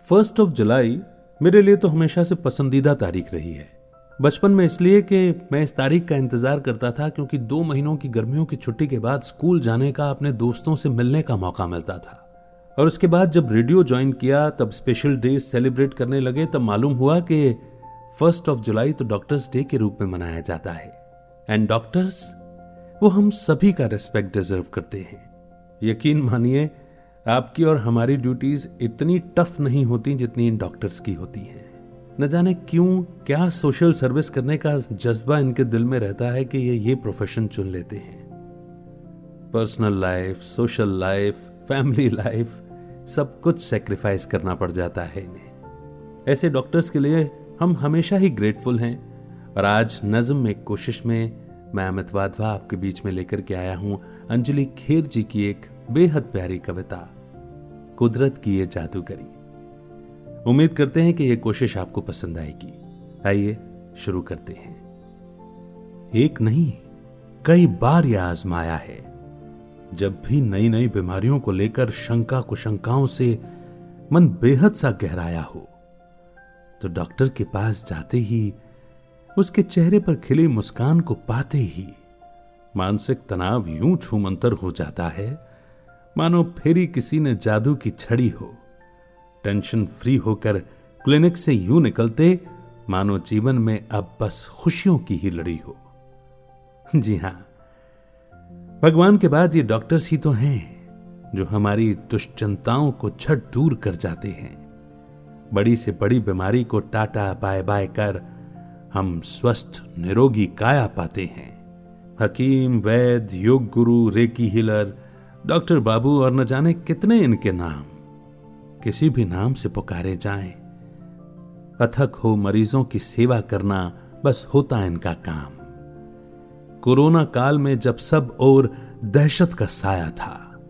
First of जुलाई मेरे लिए तो हमेशा से पसंदीदा तारीख रही है। बचपन में इसलिए कि मैं इस तारीख का इंतज़ार करता था क्योंकि दो महीनों की गर्मियों की छुट्टी के बाद स्कूल जाने का, अपने दोस्तों से मिलने का मौका मिलता था। और उसके बाद जब रेडियो ज्वाइन किया, तब स्पेशल डे सेलिब्रेट करने लगे, तब मालूम हुआ कि फ़र्स्ट ऑफ़ जुलाई तो डॉक्टर्स डे के रूप में मनाया जाता है। एंड डॉक्टर्स वो हम सभी का रेस्पेक्ट डिजर्व करते हैं। यकीन मानिए आपकी और हमारी ड्यूटीज़ इतनी टफ नहीं होती जितनी इन डॉक्टर्स की होती हैं। न जाने क्यों, क्या सोशल सर्विस करने का जज्बा इनके दिल में रहता है कि ये ये प्रोफेशन चुन लेते हैं। Personal life social life family life सब कुछ सेक्रीफाइस करना पड़ जाता है इन्हें। ऐसे डॉक्टर्स के लिए हम हमेशा ही ग्रेटफुल हैं। और आज नज्म में कोशिश में मैं अमित वाधवा आपके बीच में लेकर के आया हूँ। अंजलि खेर जी की एक बेहद प्यारी कविता। कुदरत की ये जादूगरी। उम्मीद करते हैं कि यह कोशिश आपको पसंद आएगी। आइए, शुरू करते हैं। एक नहीं, कई बार यह आजमाया है। जब भी नई नई बीमारियों को लेकर शंका कुशंकाओं से मन बेहद सा गहराया हो तो डॉक्टर के पास जाते ही, उसके चेहरे पर खिली मुस्कान को पाते ही मानसिक तनाव यूँ छूमंतर हो जाता है मानो फेरी किसी ने जादू की छड़ी हो। टेंशन फ्री होकर क्लिनिक से यूँ निकलते मानो जीवन में अब बस खुशियों की ही लड़ी हो। जी हाँ, भगवान के बाद ये डॉक्टर्स ही तो हैं जो हमारी दुश्चिंताओं को छट दूर कर जाते हैं। बड़ी से बड़ी बीमारी को टाटा बाय बाय कर हम स्वस्थ, निरोगी काया पाते हैं। हकीम वैद yoga guru, recce healer doctor बाबू और न जाने कितने इनके नाम। किसी भी नाम से पुकारे जाएँ। अथक हो मरीजों की सेवा करना बस होता इनका काम। कोरोना काल में जब सब और दहशत का साया था,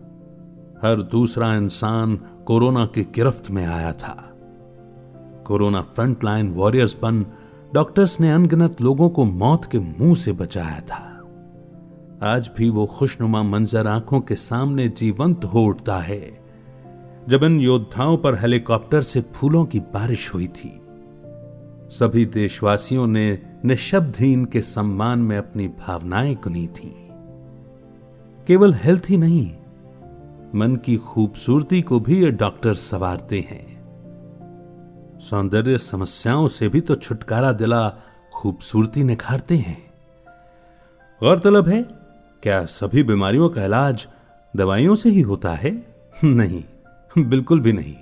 हर दूसरा इंसान कोरोना की गिरफ्त में आया था। कोरोना फ्रंटलाइन वॉरियर्स बन डॉक्टर्स ने अनगिनत लोगों को मौत के मुँह से बचाया था। आज भी वो खुशनुमा मंजर आँखों के सामने जीवंत हो उठता है। जब इन योद्धाओं पर हेलीकॉप्टर से फूलों की बारिश हुई थी, सभी देशवासियों ने निशब्द ही इनके सम्मान में अपनी भावनाएँ कुनी थी। केवल हेल्थ ही नहीं, मन की खूबसूरती को भी ये डॉक्टर सवारते हैं। सौंदर्य समस्याओं से भी तो छुटकारा दिला खूबसूरती निखारते हैं। गौरतलब है क्या सभी बीमारियों का इलाज दवाइयों से ही होता है? नहीं, बिल्कुल भी नहीं।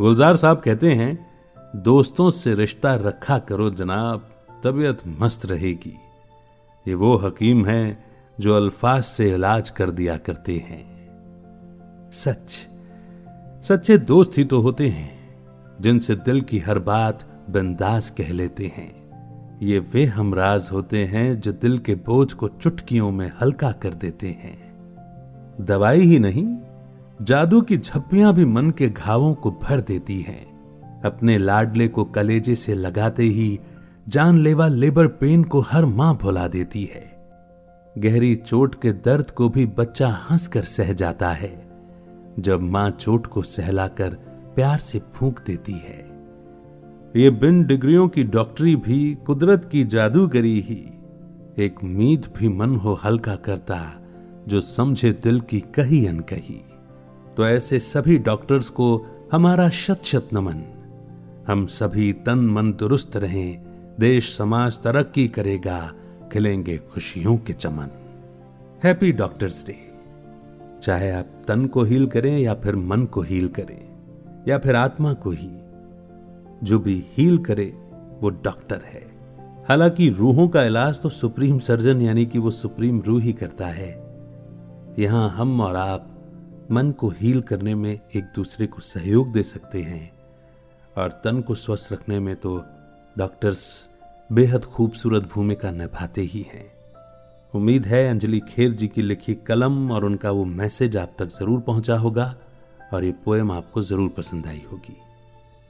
गुलजार साहब कहते हैं, दोस्तों से रिश्ता रखा करो जनाब, तबीयत मस्त रहेगी। ये वो हकीम हैं जो अल्फाज से इलाज कर दिया करते हैं। सच, सच्चे दोस्त ही तो होते हैं, जिनसे दिल की हर बात बिंदास कह लेते हैं। ये वे हमराज होते हैं जो दिल के बोझ को चुटकियों में हल्का कर देते हैं। दवाई ही नहीं, जादू की झप्पियाँ भी मन के घावों को भर देती हैं। अपने लाडले को कलेजे से लगाते ही जानलेवा लेबर पेन को हर माँ भुला देती है। गहरी चोट के दर्द को भी बच्चा हंसकर सह जाता है, जब माँ चोट को सहलाकर प्यार से फूंक देती है। ये बिन डिग्रियों की डॉक्टरी भी कुदरत की जादूगरी ही। एक मीत भी मन हो हल्का करता, जो समझे दिल की कही अनकही। तो ऐसे सभी डॉक्टर्स को हमारा शत शत नमन। हम सभी तन मन दुरुस्त रहें, देश समाज तरक्की करेगा, खिलेंगे खुशियों के चमन। Happy doctors day. चाहे आप तन को हील करें या फिर मन को हील करें, या फिर आत्मा को ही जो भी हील करे, वो डॉक्टर है। हालाँकि रूहों का इलाज तो सुप्रीम सर्जन यानी कि वो सुप्रीम रूह ही करता है। यहाँ हम और आप मन को हील करने में एक दूसरे को सहयोग दे सकते हैं। और तन को स्वस्थ रखने में तो डॉक्टर्स बेहद खूबसूरत भूमिका निभाते ही हैं। उम्मीद है अंजलि खेर जी की लिखी कलम और उनका वो मैसेज आप तक ज़रूर पहुँचा होगा और ये पोएम आपको ज़रूर पसंद आई होगी।